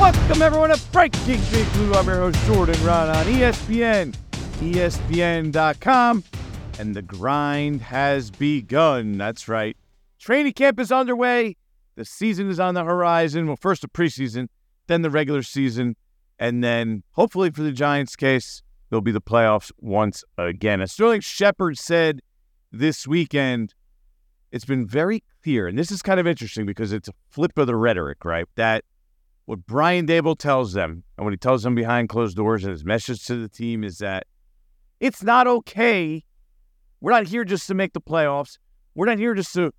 Welcome everyone to Breaking Big Blue. I'm your host Jordan Raanan ESPN, ESPN.com, and the grind has begun. That's right. Training camp is underway. The season is on the horizon. Well, first the preseason, then the regular season, and then hopefully for the Giants' case, there'll be the playoffs once again. As Sterling Shepard said this weekend, it's been very clear, and this is kind of interesting because it's a flip of the rhetoric, right? That what Brian Daboll tells them, and what he tells them behind closed doors, and his message to the team is that it's not okay. We're not here just to make the playoffs. We're not here just to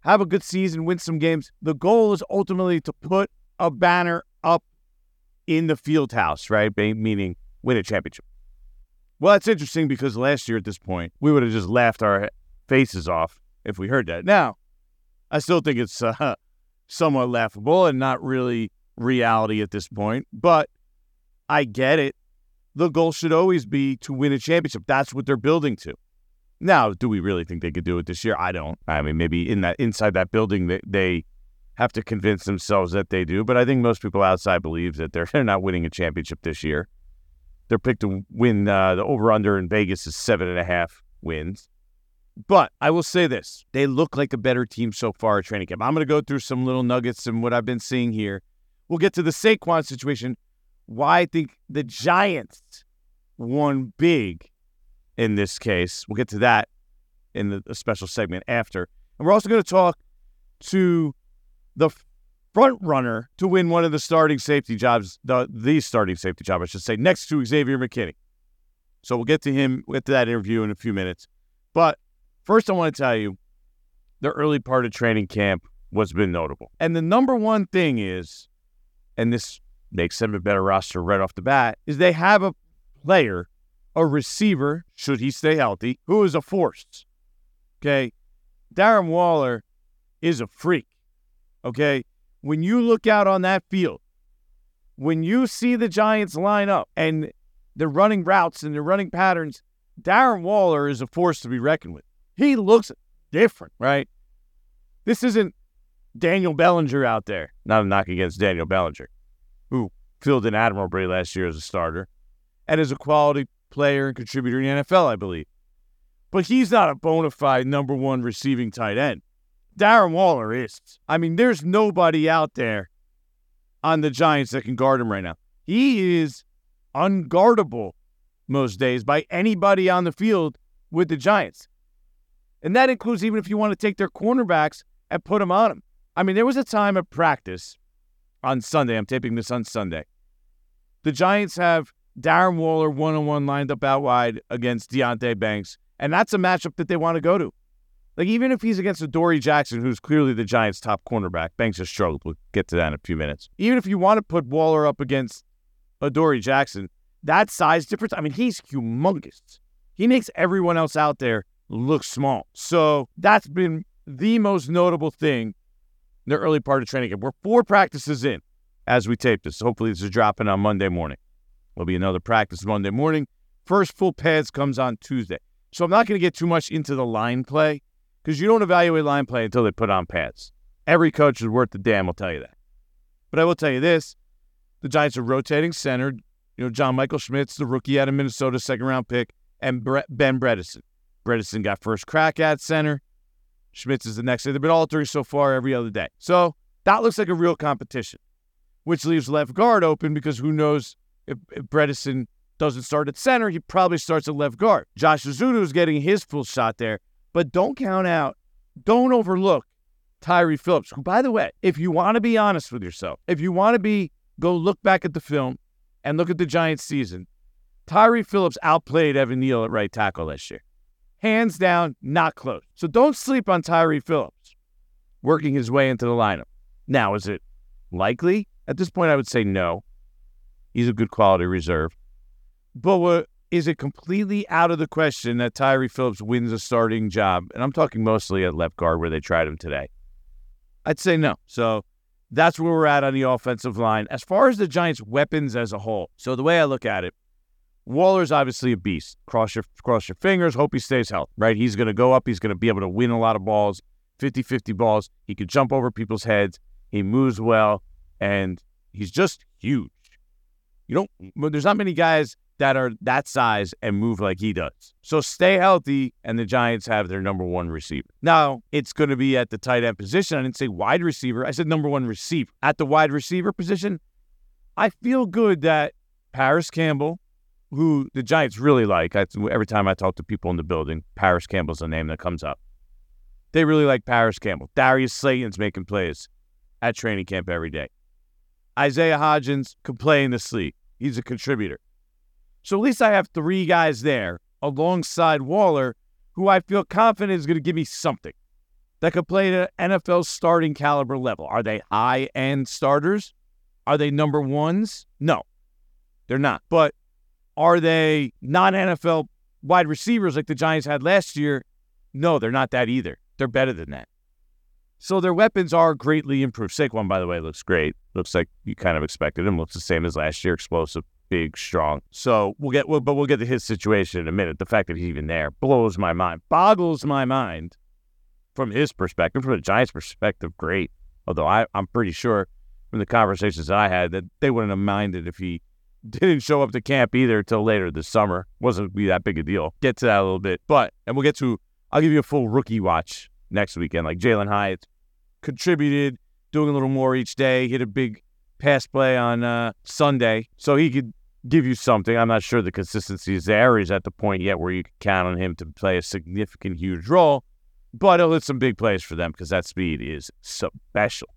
have a good season, win some games. The goal is ultimately to put a banner up in the field house, right? Meaning win a championship. Well, that's interesting because last year at this point, we would have just laughed our faces off if we heard that. Now, I still think it's uh, somewhat laughable and not really reality at this point, but I get it. The goal should always be to win a championship. That's what they're building to. Now, do we really think they could do it this year? I don't. I mean, maybe in that inside that building they, they have to convince themselves that they do, but I think most people outside believe that they're, they're not winning a championship this year. They're picked to win uh, the over under in Vegas is seven and a half wins. But I will say this: they look like a better team so far at training camp. I'm going to go through some little nuggets and what I've been seeing here. We'll get to the Saquon situation. Why I think the Giants won big in this case. We'll get to that in the, the special segment after. And we're also going to talk to the front runner to win one of the starting safety jobs, the, the starting safety job, I should say, next to Xavier McKinney. So we'll get to him, we'll get to that interview in a few minutes. But first, I want to tell you the early part of training camp was been notable. And the number one thing is and this makes them a better roster right off the bat, is they have a player, a receiver, should he stay healthy, who is a force. Okay. Darren Waller is a freak. Okay. When you look out on that field, when you see the Giants line up and they're running routes and they're running patterns, Darren Waller is a force to be reckoned with. He looks different, right? This isn't Daniel Bellinger out there. Not a knock against Daniel Bellinger, who filled in admirably last year as a starter and is a quality player and contributor in the NFL, I believe. But he's not a bona fide number one receiving tight end. Darren Waller is. I mean, there's nobody out there on the Giants that can guard him right now. He is unguardable most days by anybody on the field with the Giants. And that includes even if you want to take their cornerbacks and put them on them. I mean, there was a time at practice on Sunday. I'm taping this on Sunday. The Giants have Darren Waller one on one lined up out wide against Deonte Banks, and that's a matchup that they want to go to. Like, even if he's against Adoree' Jackson, who's clearly the Giants' top cornerback, Banks has struggled. We'll get to that in a few minutes. Even if you want to put Waller up against Adoree' Jackson, that size difference, I mean, he's humongous. He makes everyone else out there look small. So that's been the most notable thing in the early part of training camp. We're four practices in as we tape this. Hopefully, this is dropping on Monday morning. There'll be another practice Monday morning. First full pads comes on Tuesday. So I'm not going to get too much into the line play because you don't evaluate line play until they put on pads. Every coach is worth the damn will tell you that. But I will tell you this: the Giants are rotating center. You know, John Michael Schmitz, the rookie out of Minnesota, second round pick, and Ben Bredeson. Bredeson got first crack at center. Schmitz is the next. They've been altering so far every other day. So that looks like a real competition, which leaves left guard open because who knows if, if Bredeson doesn't start at center, he probably starts at left guard. Josh Ezeudu is getting his full shot there, but don't count out, don't overlook Tyree Phillips, who, by the way, if you want to be honest with yourself, if you want to be, go look back at the film and look at the Giants season, Tyree Phillips outplayed Evan Neal at right tackle last year hands down, not close. So don't sleep on Tyree Phillips. working his way into the lineup. Now, is it likely? At this point, I would say no. He's a good quality reserve. But what, is it completely out of the question that Tyree Phillips wins a starting job? And I'm talking mostly at left guard where they tried him today. I'd say no. So that's where we're at on the offensive line. As far as the Giants' weapons as a whole, so the way I look at it, Waller's obviously a beast. Cross your cross your fingers, hope he stays healthy, right? He's going to go up. He's going to be able to win a lot of balls, 50-50 balls. He could jump over people's heads. He moves well, and he's just huge. You don't. There's not many guys that are that size and move like he does. So stay healthy, and the Giants have their number one receiver. Now, it's going to be at the tight end position. I didn't say wide receiver, I said number one receiver. At the wide receiver position, I feel good that Parris Campbell, who the Giants really like, I, every time I talk to people in the building, Parris Campbell's the name that comes up. They really like Parris Campbell. Darius Slayton's making plays at training camp every day. Isaiah Hodgins can play in the sleep. He's a contributor. So at least I have three guys there alongside Waller who I feel confident is going to give me something that could play at an NFL starting caliber level. Are they high end starters? Are they number ones? No, they're not. But are they non NFL wide receivers like the Giants had last year? No, they're not that either. They're better than that. So their weapons are greatly improved. Saquon, by the way, looks great. Looks like you kind of expected him. Looks the same as last year. Explosive, big, strong. So we'll get, but we'll get to his situation in a minute. The fact that he's even there blows my mind, boggles my mind from his perspective, from the Giants' perspective. Great, although I, I'm pretty sure from the conversations I had that they wouldn't have minded if he didn't show up to camp either until later this summer. Wasn't be that big a deal. Get to that a little bit, but and we'll get to. I'll give you a full rookie watch next weekend. Like Jalin Hyatt contributed, doing a little more each day. Hit a big pass play on uh, Sunday, so he could give you something. I'm not sure the consistency is there. He's at the point yet where you can count on him to play a significant, huge role, but he'll hit some big plays for them because that speed is special.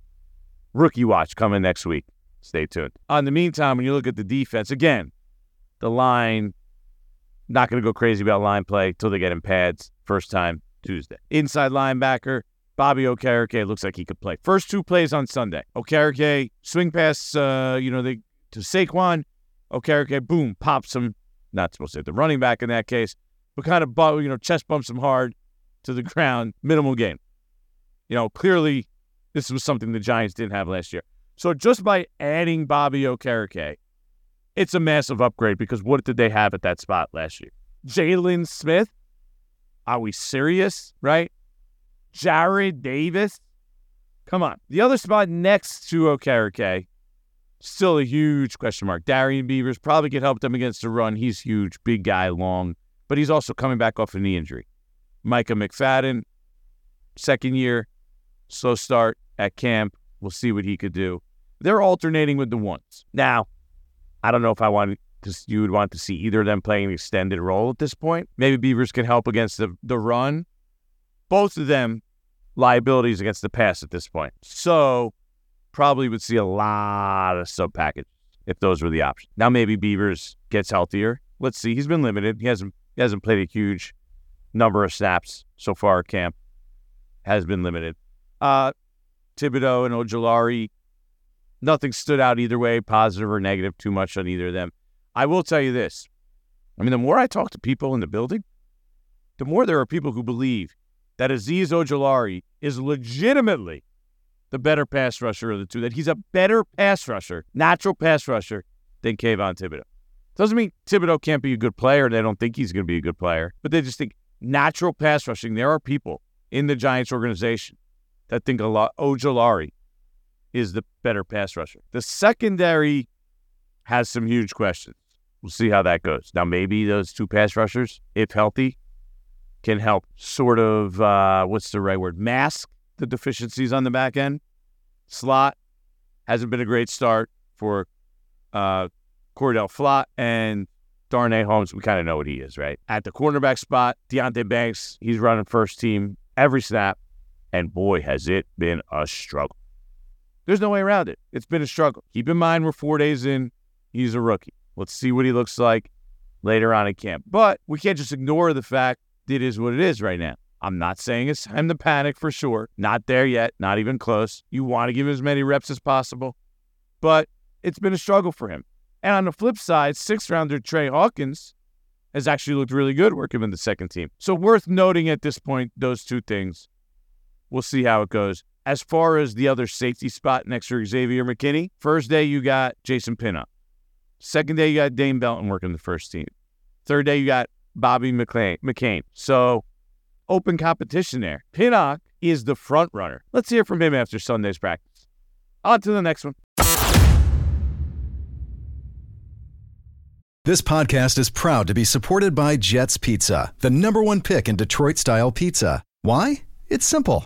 Rookie watch coming next week. Stay tuned. On the meantime, when you look at the defense, again, the line, not going to go crazy about line play till they get in pads first time Tuesday. Inside linebacker, Bobby Okereke looks like he could play. First two plays on Sunday. Okereke, swing pass, uh, you know, they, to Saquon, Okereke, boom, pops him. Not supposed to hit the running back in that case, but kind of, you know, chest bumps him hard to the ground. Minimal gain. You know, clearly this was something the Giants didn't have last year. So just by adding Bobby Okereke, it's a massive upgrade because what did they have at that spot last year? Jaylon Smith? Are we serious? Right? Jarrad Davis? Come on. The other spot next to Okereke still a huge question mark. Darrian Beavers probably could help them against the run. He's huge, big guy, long, but he's also coming back off a knee injury. Micah McFadden, second year, slow start at camp. We'll see what he could do. They're alternating with the ones. Now, I don't know if I want to, you would want to see either of them playing an extended role at this point. Maybe Beavers can help against the, the run. Both of them liabilities against the pass at this point. So probably would see a lot of sub package if those were the options. Now maybe Beavers gets healthier. Let's see. He's been limited. He hasn't he hasn't played a huge number of snaps so far camp. Has been limited. Uh, Thibodeaux and Ojulari, nothing stood out either way, positive or negative, too much on either of them. I will tell you this. I mean, the more I talk to people in the building, the more there are people who believe that Aziz Ojulari is legitimately the better pass rusher of the two, that he's a better pass rusher, natural pass rusher than Kayvon Thibodeaux. Doesn't mean Thibodeaux can't be a good player. They don't think he's going to be a good player, but they just think natural pass rushing. There are people in the Giants organization that think a lot Ojulari is the better pass rusher. The secondary has some huge questions. We'll see how that goes. Now, maybe those two pass rushers, if healthy, can help sort of, uh, what's the right word, mask the deficiencies on the back end. Slot hasn't been a great start for uh, Cor'Dale Flott and Darnay Holmes. We kind of know what he is, right? At the cornerback spot, Deonte Banks, he's running first team every snap. And boy, has it been a struggle. There's no way around it. It's been a struggle. Keep in mind, we're four days in. He's a rookie. Let's see what he looks like later on in camp. But we can't just ignore the fact that it is what it is right now. I'm not saying it's time to panic for sure. Not there yet, not even close. You want to give him as many reps as possible, but it's been a struggle for him. And on the flip side, sixth rounder Trey Hawkins has actually looked really good working in the second team. So worth noting at this point, those two things. We'll see how it goes. As far as the other safety spot next to Xavier McKinney, first day you got Jason Pinnock. Second day you got Dane Belton working the first team. Third day you got Bobby McLean, McCain. So open competition there. Pinnock is the front runner. Let's hear from him after Sunday's practice. On to the next one. This podcast is proud to be supported by Jets Pizza, the number one pick in Detroit style pizza. Why? It's simple.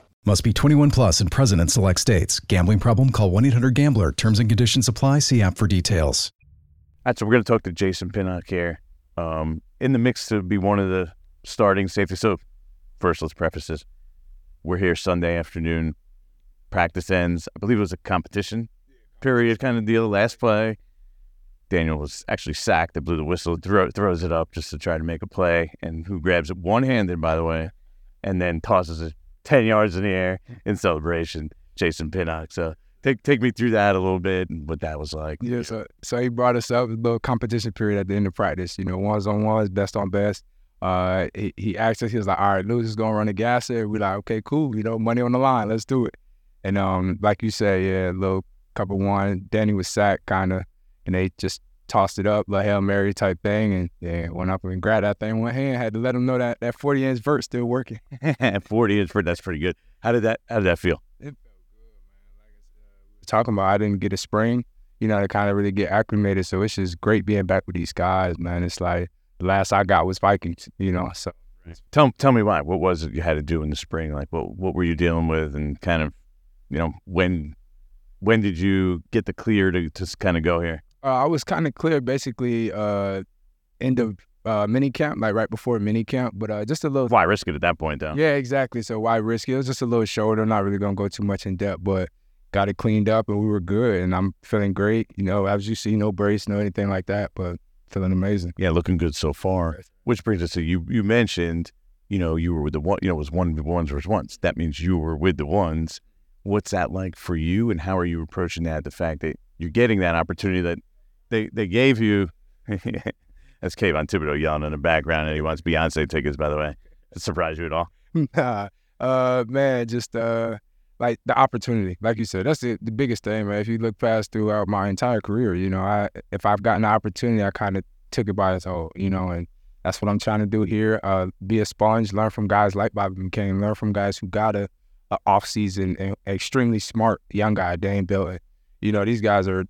Must be 21 plus and present in select states. Gambling problem? Call 1 800 Gambler. Terms and conditions apply. See app for details. That's so we're going to talk to Jason Pinnock here. Um, in the mix to be one of the starting safety. So first, let's preface this. We're here Sunday afternoon. Practice ends. I believe it was a competition period kind of deal. Last play, Daniel was actually sacked. They blew the whistle, throw, throws it up just to try to make a play, and who grabs it one handed, by the way, and then tosses it 10 yards in the air in celebration, Jason Pinnock. So take take me through that a little bit and what that was like. Yeah, so so he brought us up a little competition period at the end of practice. You know, ones on ones, best on best. Uh, he, he asked us, he was like, "All right, Lewis is gonna run the gas here." We like, "Okay, cool. You know, money on the line. Let's do it." And um, like you said, yeah, a little couple one. Danny was sacked, kind of, and they just tossed it up, like hail mary type thing, and yeah, went up and grabbed that thing in one hand. Had to let them know that that forty inch vert still working. 40 inch for that's pretty good. How did that how did that feel? It felt good, man. Talking about, I didn't get a spring, you know, to kind of really get acclimated. So it's just great being back with these guys, man. It's like the last I got was Vikings, you know. So Tell tell me why. What was it you had to do in the spring? Like what what were you dealing with and kind of you know, when when did you get the clear to to kind of go here? Uh, I was kind of clear basically uh end of uh mini camp, like right before mini camp, but uh just a little Why risk it at that point though? Yeah, exactly. So why risk it? It was just a little shoulder. Not really gonna go too much in depth, but got it cleaned up and we were good. And I'm feeling great. You know, as you see, no brace, no anything like that, but feeling amazing. Yeah, looking good so far. Which brings us to you. You mentioned, you know, you were with the one. You know, it was one of the ones versus ones. That means you were with the ones. What's that like for you, and how are you approaching that? The fact that you're getting that opportunity that they they gave you. That's Kayvon Thibodeaux yelling in the background, and he wants Beyonce tickets. By the way, Does surprise you at all? Nah, uh, man, just uh, like the opportunity, like you said, that's the, the biggest thing, man. If you look past throughout my entire career, you know, I if I've gotten the opportunity, I kind of took it by its whole, you know, and that's what I'm trying to do here. Uh, be a sponge, learn from guys like Bobby McCain, learn from guys who got a, a off season and extremely smart young guy, Dane Belton. You know, these guys are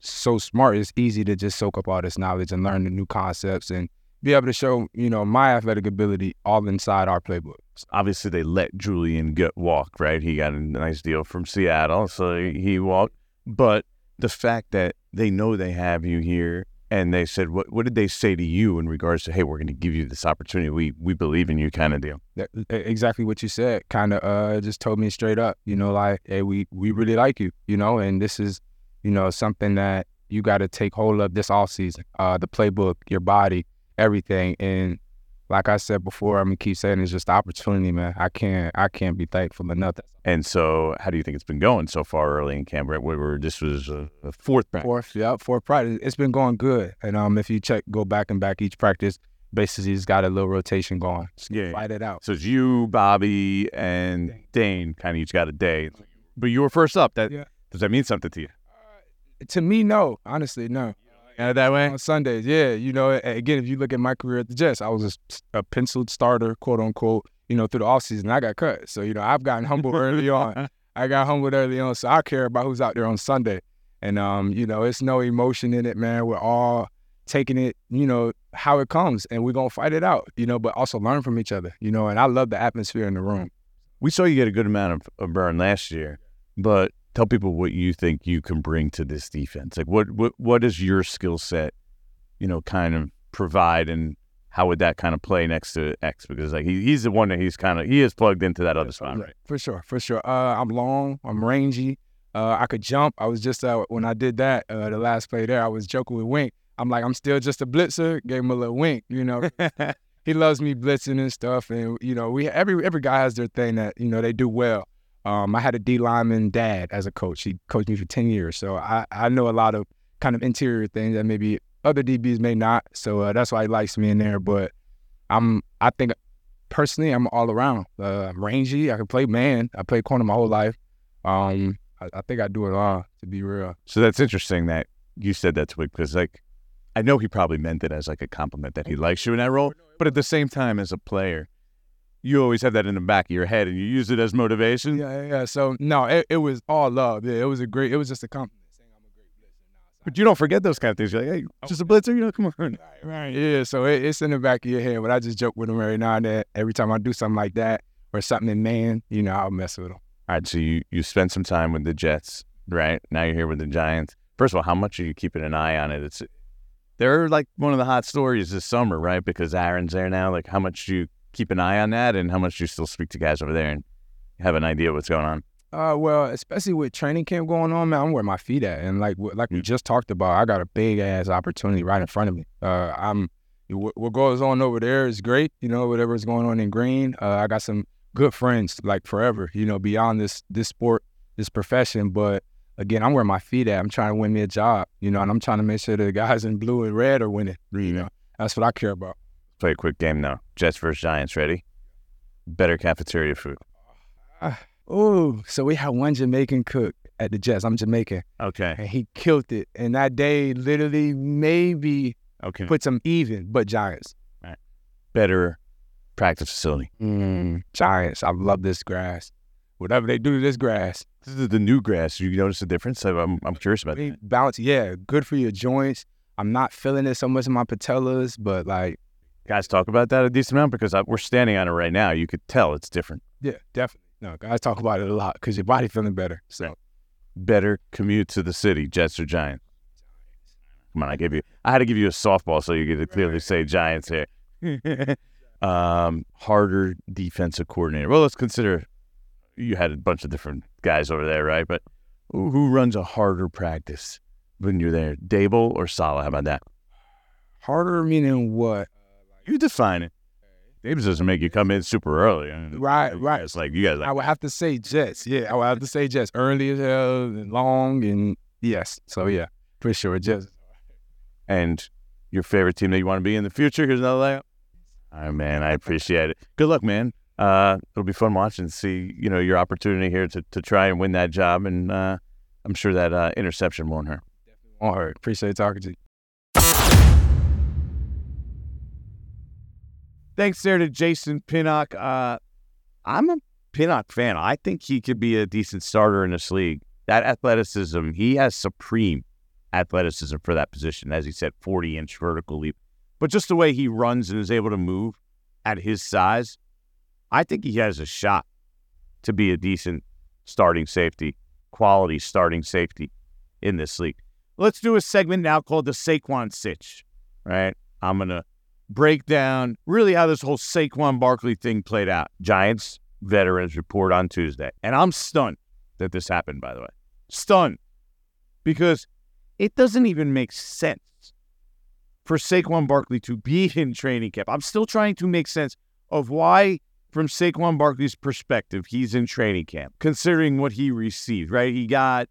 so smart. It's easy to just soak up all this knowledge and learn the new concepts and be able to show, you know, my athletic ability all inside our playbook. Obviously, they let Julian get walk. Right, he got a nice deal from Seattle, so he walked. But the fact that they know they have you here, and they said, "What? What did they say to you in regards to, hey, we're going to give you this opportunity. We we believe in you," kind of deal. That- exactly what you said. Kind of uh, just told me straight up, you know, like, hey, we we really like you, you know, and this is, you know, something that you got to take hold of this off season. Uh, the playbook, your body, everything, and like I said before, I'm gonna keep saying it's just the opportunity, man. I can't I can't be thankful enough. And so, how do you think it's been going so far early in camp? Right, we were this was a, a fourth practice. Fourth, yeah, fourth practice. It's been going good, and um, if you check, go back and back each practice, basically, it's got a little rotation going. Yeah. fight it out. So it's you, Bobby, and Dane. Kind of each got a day. but you were first up. That Yeah. does that mean something to you? To me, no. Honestly, no. Yeah, that way. On Sundays, yeah. You know, again, if you look at my career at the Jets, I was a penciled starter, quote unquote, you know, through the offseason. I got cut. So, you know, I've gotten humbled early on. I got humbled early on. So I care about who's out there on Sunday. And, um, you know, it's no emotion in it, man. We're all taking it, you know, how it comes and we're going to fight it out, you know, but also learn from each other, you know, and I love the atmosphere in the room. We saw you get a good amount of, of burn last year, but tell people what you think you can bring to this defense. Like, what what what is your skill set? You know, kind of provide, and how would that kind of play next to X? Because like he, he's the one that he's kind of he is plugged into that other side. right? For sure, for sure. Uh, I'm long, I'm rangy. Uh, I could jump. I was just uh, when I did that uh, the last play there. I was joking with Wink. I'm like, I'm still just a blitzer. Gave him a little wink, you know. he loves me blitzing and stuff, and you know, we every every guy has their thing that you know they do well. Um, I had a D lineman dad as a coach. He coached me for ten years, so I I know a lot of kind of interior things that maybe other DBs may not. So uh, that's why he likes me in there. But I'm I think personally I'm all around. Uh, I'm rangy. I can play man. I played corner my whole life. Um, I, I think I do it all to be real. So that's interesting that you said that to him because like I know he probably meant it as like a compliment that he likes you in that role, but at the same time as a player, you always have that in the back of your head and you use it as motivation. Yeah, yeah. yeah. So no, it, it was all love. Yeah, it was a great. It was just a compliment saying I'm a great blitzer. But you don't forget those kind of things. You're like, hey, oh, just a blitzer, you know, come on. Right, right. Yeah. So it, it's in the back of your head. But I just joke with him every now and then. Every time I do something like that or something in man, you know, I'll mess with him. All right, so you you spent some time with the Jets, right? Now you're here with the Giants. First of all, how much are you keeping an eye on it? It's they're like one of the hot stories this summer, right? Because Aaron's there now. Like, how much do you keep an eye on that, and how much you still speak to guys over there and have an idea what's going on? Uh, well, especially with training camp going on, man, I'm where my feet at, and like like we just talked about, I got a big ass opportunity right in front of me. Uh, I'm what goes on over there is great, you know, whatever's going on in green. Uh, I got some good friends like forever, you know, beyond this this sport, this profession. But again, I'm where my feet at. I'm trying to win me a job, you know, and I'm trying to make sure the guys in blue and red are winning. You know, that's what I care about. Play a quick game now. Jets versus Giants. Ready? Better cafeteria food. Oh, so we had one Jamaican cook at the Jets. I'm Jamaican, Okay. and he killed it. And that day, literally, maybe Okay. put some even, but Giants. Better practice facility. Mm, Giants. I love this grass. Whatever they do to this grass, This is the new grass. You notice the difference? I'm I'm curious about that. bounce. Yeah, good for your joints. I'm not feeling it so much in my patellas, but like, Guys talk about that a decent amount because I, we're standing on it right now. You could tell it's different. yeah, definitely. No, guys talk about it a lot because your body feeling better. So better commute to the city, Jets or Giants? Come on, I gave you. I had to give you a softball so you could clearly say Giants here. um, harder defensive coordinator. Well, let's consider you had a bunch of different guys over there, right? But who, who runs a harder practice when you're there, Daboll or Saleh? How about that? harder meaning what? You define it. Davis doesn't make you come in super early. Right, right. It's like you guys like I would have to say Jets. Yeah, I would have to say Jets. Early as hell and long and yes. So yeah, for sure, Jets. and your favorite team that you want to be in the future. Here's another layup. All right, man. I appreciate it. Good luck, man. Uh, it'll be fun watching, see you know your opportunity here to, to try and win that job, and uh, I'm sure that uh, interception won't hurt. On her. Appreciate talking to you. Thanks there to Jason Pinnock. Uh, I'm a Pinnock fan. I think he could be a decent starter in this league. That athleticism, he has supreme athleticism for that position. As he said, 40 inch vertical leap. But just the way he runs and is able to move at his size, I think he has a shot to be a decent starting safety, quality starting safety in this league. Let's do a segment now called the Saquon Sitch, right? I'm going to break down really how this whole Saquon Barkley thing played out. Giants veterans report on Tuesday. And I'm stunned that this happened, by the way. Stunned. Because it doesn't even make sense for Saquon Barkley to be in training camp. I'm still trying to make sense of why, from Saquon Barkley's perspective, he's in training camp, considering what he received, right? He got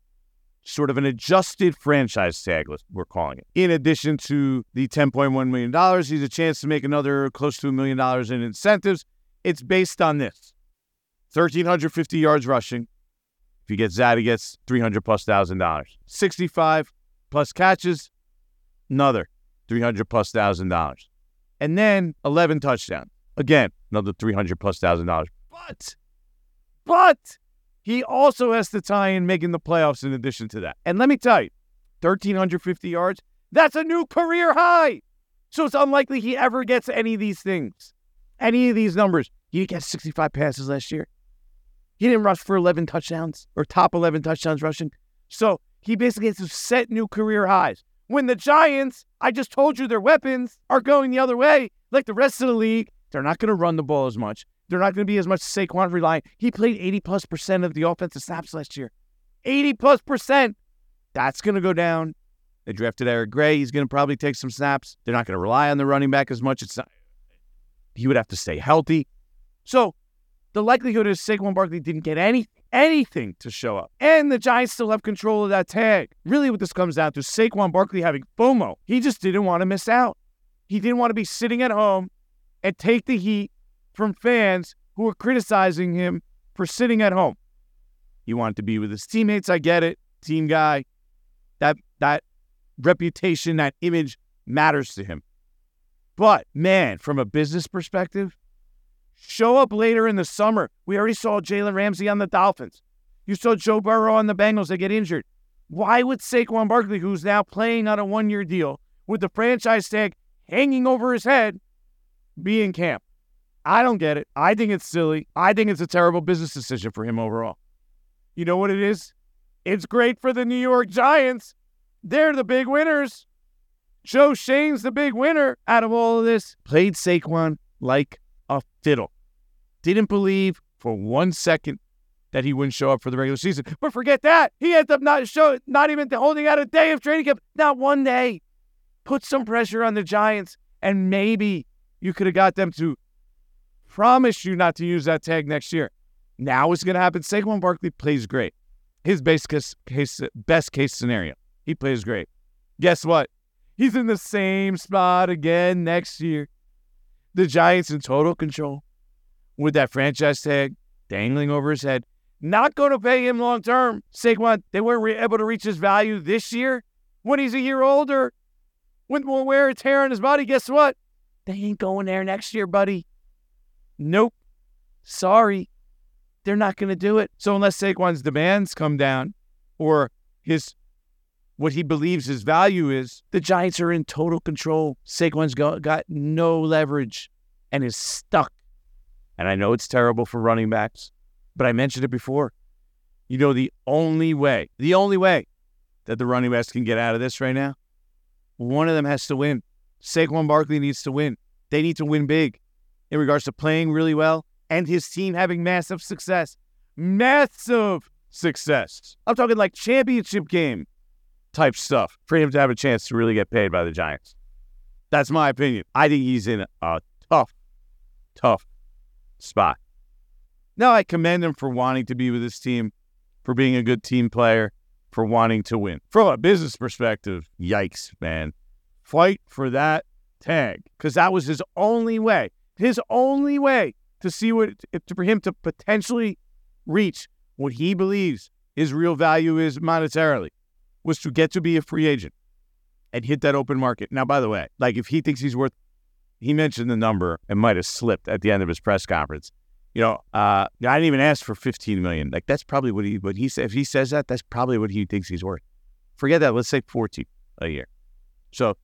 sort of an adjusted franchise tag, we're calling it. In addition to the $10.1 million, he's a chance to make another close to a million dollars in incentives. It's based on this 1,350 yards rushing, If he gets that, he gets 300 plus thousand dollars. 65 plus catches, another 300 plus thousand dollars. And then 11 touchdowns. Again, another 300 plus thousand dollars. But, but he also has to tie in making the playoffs in addition to that. And let me tell you, 1,350 yards, that's a new career high. So it's unlikely he ever gets any of these things, any of these numbers. He get 65 passes last year. He didn't rush for 11 touchdowns or top 11 touchdowns rushing. So he basically has to set new career highs. When the Giants, I just told you their weapons are going the other way, like the rest of the league, they're not going to run the ball as much. They're not going to be as much Saquon reliant. He played 80 plus percent of the offensive snaps last year. 80 plus percent. That's going to go down. They drafted Eric Gray. He's going to probably take some snaps. They're not going to rely on the running back as much. It's not, he would have to stay healthy. So the likelihood is Saquon Barkley didn't get any anything to show up. And the Giants still have control of that tag. Really, what this comes down to Saquon Barkley having FOMO. He just didn't want to miss out. He didn't want to be sitting at home and take the heat from fans who were criticizing him for sitting at home. He wanted to be with his teammates. I get it. Team guy. That that reputation, that image matters to him. But man, from a business perspective, show up later in the summer. We already saw Jalen Ramsey on the Dolphins. You saw Joe Burrow on the Bengals that get injured. Why would Saquon Barkley, who's now playing on a one year deal with the franchise tag hanging over his head, be in camp? I don't get it. I think it's silly. I think it's a terrible business decision for him overall. You know what it is? It's great for the New York Giants they're the big winners. Joe Schoen's the big winner out of all of this. Played Saquon like a fiddle. Didn't believe for one second that he wouldn't show up for the regular season. But forget that. He ended up not show, not even holding out a day of training camp. Not one day. Put some pressure on the Giants, and maybe you could have got them to promise you not to use that tag next year. Now it's going to happen? Saquon Barkley plays great. His base case, case, best case scenario. He plays great. Guess what? He's in the same spot again next year. The Giants in total control with that franchise tag dangling over his head. Not going to pay him long term. Saquon, they weren't re- able to reach his value this year. When he's a year older, with more wear and tear on his body, guess what? They ain't going there next year, buddy. Nope. Sorry. They're not going to do it. So unless Saquon's demands come down or his what he believes his value is, the Giants are in total control. Saquon's got, got no leverage and is stuck. And I know it's terrible for running backs, but I mentioned it before. You know, the only way, the only way that the running backs can get out of this right now, one of them has to win. Saquon Barkley needs to win. They need to win big in regards to playing really well and his team having massive success. Massive success. I'm talking like championship game type stuff for him to have a chance to really get paid by the Giants. That's my opinion. I think he's in a tough, tough spot. Now, I commend him for wanting to be with his team, for being a good team player, for wanting to win. From a business perspective, yikes, man. Fight for that tag because that was his only way, his only way to see what, for him to potentially reach what he believes his real value is monetarily was to get to be a free agent and hit that open market. Now, by the way, like if he thinks he's worth, he mentioned the number and might have slipped at the end of his press conference. You know, uh, I didn't even ask for 15 million. Like that's probably what he, what he. If he says that, that's probably what he thinks he's worth. Forget that. Let's say 14 a year. So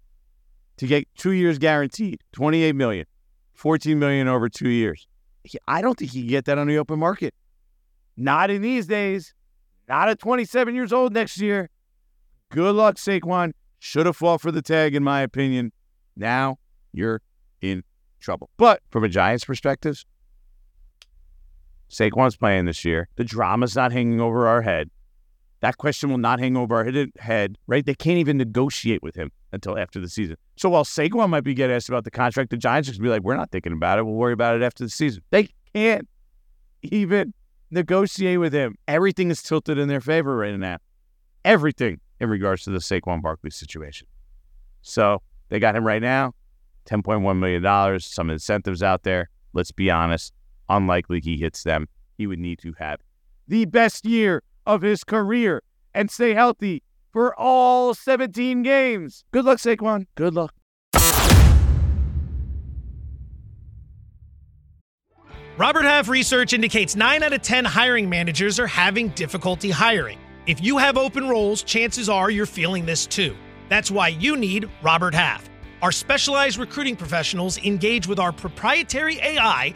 to get two years guaranteed, 28 million, 14 million over two years. I don't think he can get that on the open market. Not in these days. Not at 27 years old next year. Good luck, Saquon. Should have fought for the tag, in my opinion. Now you're in trouble. But from a Giants perspective, Saquon's playing this year. The drama's not hanging over our head. That question will not hang over our head, right? They can't even negotiate with him until after the season. So while Saquon might be getting asked about the contract, the Giants just be like, we're not thinking about it. We'll worry about it after the season. They can't even negotiate with him. Everything is tilted in their favor right now. Everything in regards to the Saquon Barkley situation. So they got him right now, $10.1 million, some incentives out there. Let's be honest, unlikely he hits them. He would need to have the best year of his career and stay healthy for all 17 games. Good luck, Saquon. Good luck. Robert Half research indicates 9 out of 10 hiring managers are having difficulty hiring. If you have open roles, chances are you're feeling this too. That's why you need Robert Half. Our specialized recruiting professionals engage with our proprietary AI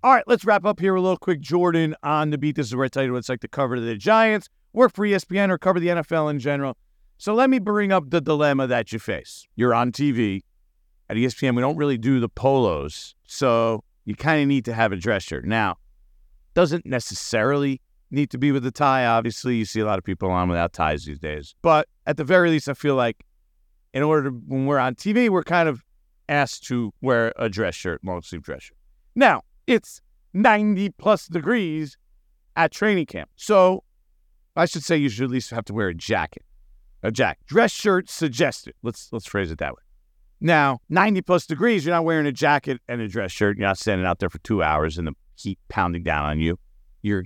All right, let's wrap up here a little quick. Jordan on the beat. This is where I tell you what it's like to cover the Giants, work for ESPN, or cover the NFL in general. So let me bring up the dilemma that you face. You're on TV at ESPN. We don't really do the polos, so you kind of need to have a dress shirt. Now, doesn't necessarily need to be with a tie. Obviously, you see a lot of people on without ties these days. But at the very least, I feel like in order to, when we're on TV, we're kind of asked to wear a dress shirt, long sleeve dress shirt. Now, it's 90 plus degrees at training camp. So I should say you should at least have to wear a jacket. A jacket. Dress shirt suggested. Let's let's phrase it that way. Now, 90 plus degrees, you're not wearing a jacket and a dress shirt. You're not standing out there for two hours and the heat pounding down on you. You're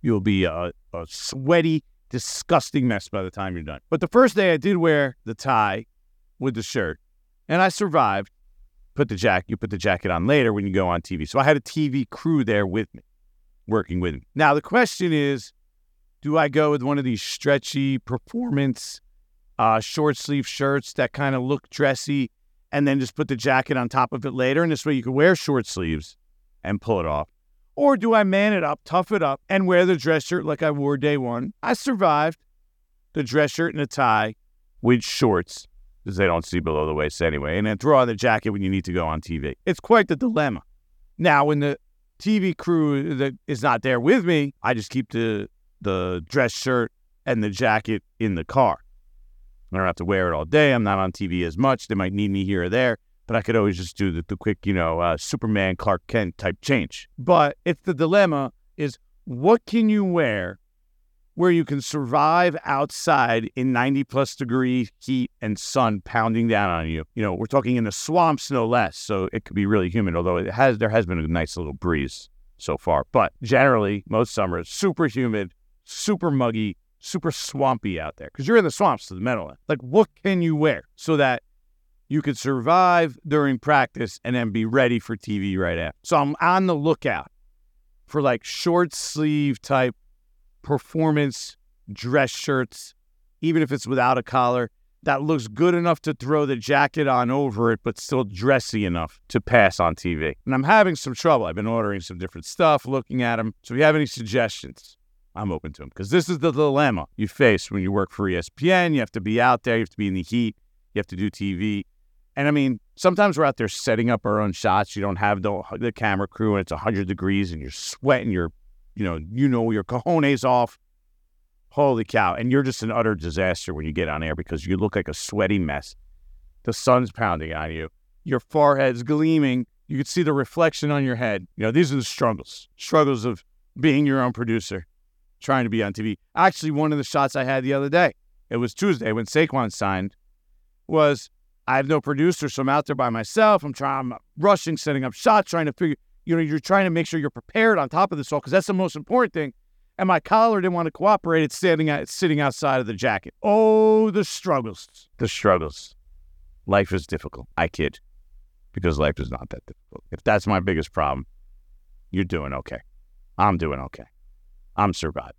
you'll be a, a sweaty, disgusting mess by the time you're done. But the first day I did wear the tie with the shirt, and I survived put the jacket you put the jacket on later when you go on TV. So I had a TV crew there with me, working with me. Now the question is, do I go with one of these stretchy performance uh, short sleeve shirts that kind of look dressy, and then just put the jacket on top of it later, and this way you can wear short sleeves and pull it off? Or do I man it up, tough it up, and wear the dress shirt like I wore day one? I survived the dress shirt and a tie with shorts because they don't see below the waist anyway, and then throw on the jacket when you need to go on TV. It's quite the dilemma. Now, when the TV crew that is not there with me, I just keep the the dress shirt and the jacket in the car. I don't have to wear it all day. I'm not on TV as much. They might need me here or there, but I could always just do the, the quick, you know, uh, Superman Clark Kent type change. But it's the dilemma is what can you wear where you can survive outside in 90 plus degree heat and sun pounding down on you. You know, we're talking in the swamps no less, so it could be really humid, although it has there has been a nice little breeze so far. But generally, most summers super humid, super muggy, super swampy out there because you're in the swamps to the Meadowlands. Like what can you wear so that you could survive during practice and then be ready for TV right after. So I'm on the lookout for like short sleeve type performance dress shirts, even if it's without a collar, that looks good enough to throw the jacket on over it, but still dressy enough to pass on TV. And I'm having some trouble. I've been ordering some different stuff, looking at them. So if you have any suggestions, I'm open to them because this is the dilemma you face when you work for ESPN. You have to be out there, you have to be in the heat, you have to do TV. And I mean, sometimes we're out there setting up our own shots. You don't have the, the camera crew and it's 100 degrees and you're sweating, you're you know, you know your cojones off. Holy cow. And you're just an utter disaster when you get on air because you look like a sweaty mess. The sun's pounding on you. Your forehead's gleaming. You can see the reflection on your head. You know, these are the struggles. Struggles of being your own producer, trying to be on TV. Actually, one of the shots I had the other day, it was Tuesday when Saquon signed, was I have no producer, so I'm out there by myself. I'm trying, I'm rushing, setting up shots, trying to figure you know, you're trying to make sure you're prepared on top of this all because that's the most important thing. And my collar didn't want to cooperate. It's standing out, it's sitting outside of the jacket. Oh, the struggles, the struggles. Life is difficult. I kid, because life is not that difficult. If that's my biggest problem, you're doing okay. I'm doing okay. I'm surviving.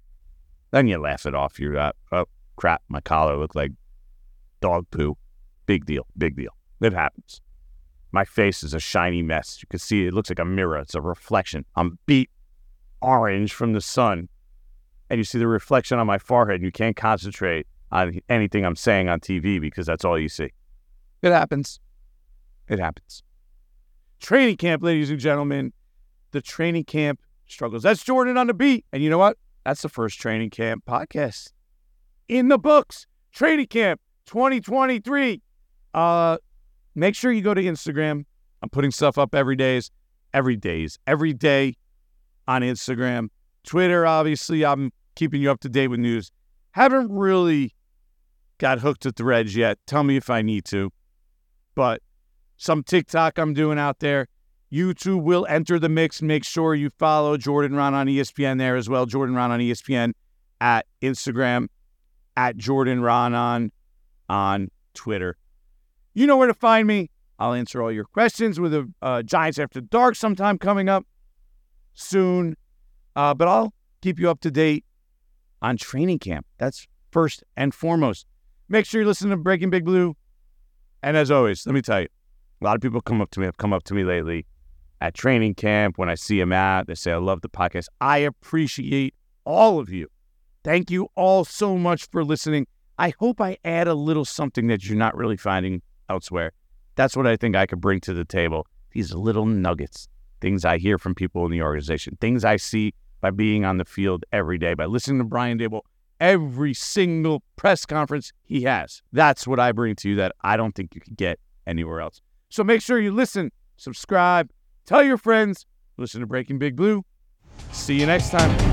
Then you laugh it off. You're, like, oh, crap, my collar looked like dog poo. Big deal. Big deal. It happens. My face is a shiny mess. You can see it looks like a mirror. It's a reflection. I'm beat orange from the sun. and you see the reflection on my forehead and you can't concentrate on anything I'm saying on TV because that's all you see. It happens. It happens. Training camp, ladies and gentlemen, the training camp struggles. That's Jordan on the beat. And you know what? That's the first training camp podcast in the books. Training camp 2023. Uh, make sure you go to Instagram. I'm putting stuff up every days, every days, every day on Instagram. Twitter, obviously, I'm keeping you up to date with news. Haven't really got hooked to threads yet. Tell me if I need to. But some TikTok I'm doing out there. YouTube will enter the mix. Make sure you follow Jordan Raanan ESPN there as well. Jordan Raanan ESPN at Instagram, at Jordan Raanan, on Twitter. You know where to find me. I'll answer all your questions with the uh, Giants After Dark sometime coming up soon. Uh, but I'll keep you up to date on training camp. That's first and foremost. Make sure you listen to Breaking Big Blue. And as always, let me tell you, a lot of people come up to me, have come up to me lately at training camp when I see them out. They say, I love the podcast. I appreciate all of you. Thank you all so much for listening. I hope I add a little something that you're not really finding elsewhere. That's what I think I could bring to the table. These little nuggets, things I hear from people in the organization, things I see by being on the field every day, by listening to Brian Daboll every single press conference he has. That's what I bring to you that I don't think you can get anywhere else. So make sure you listen, subscribe, tell your friends, listen to Breaking Big Blue. See you next time.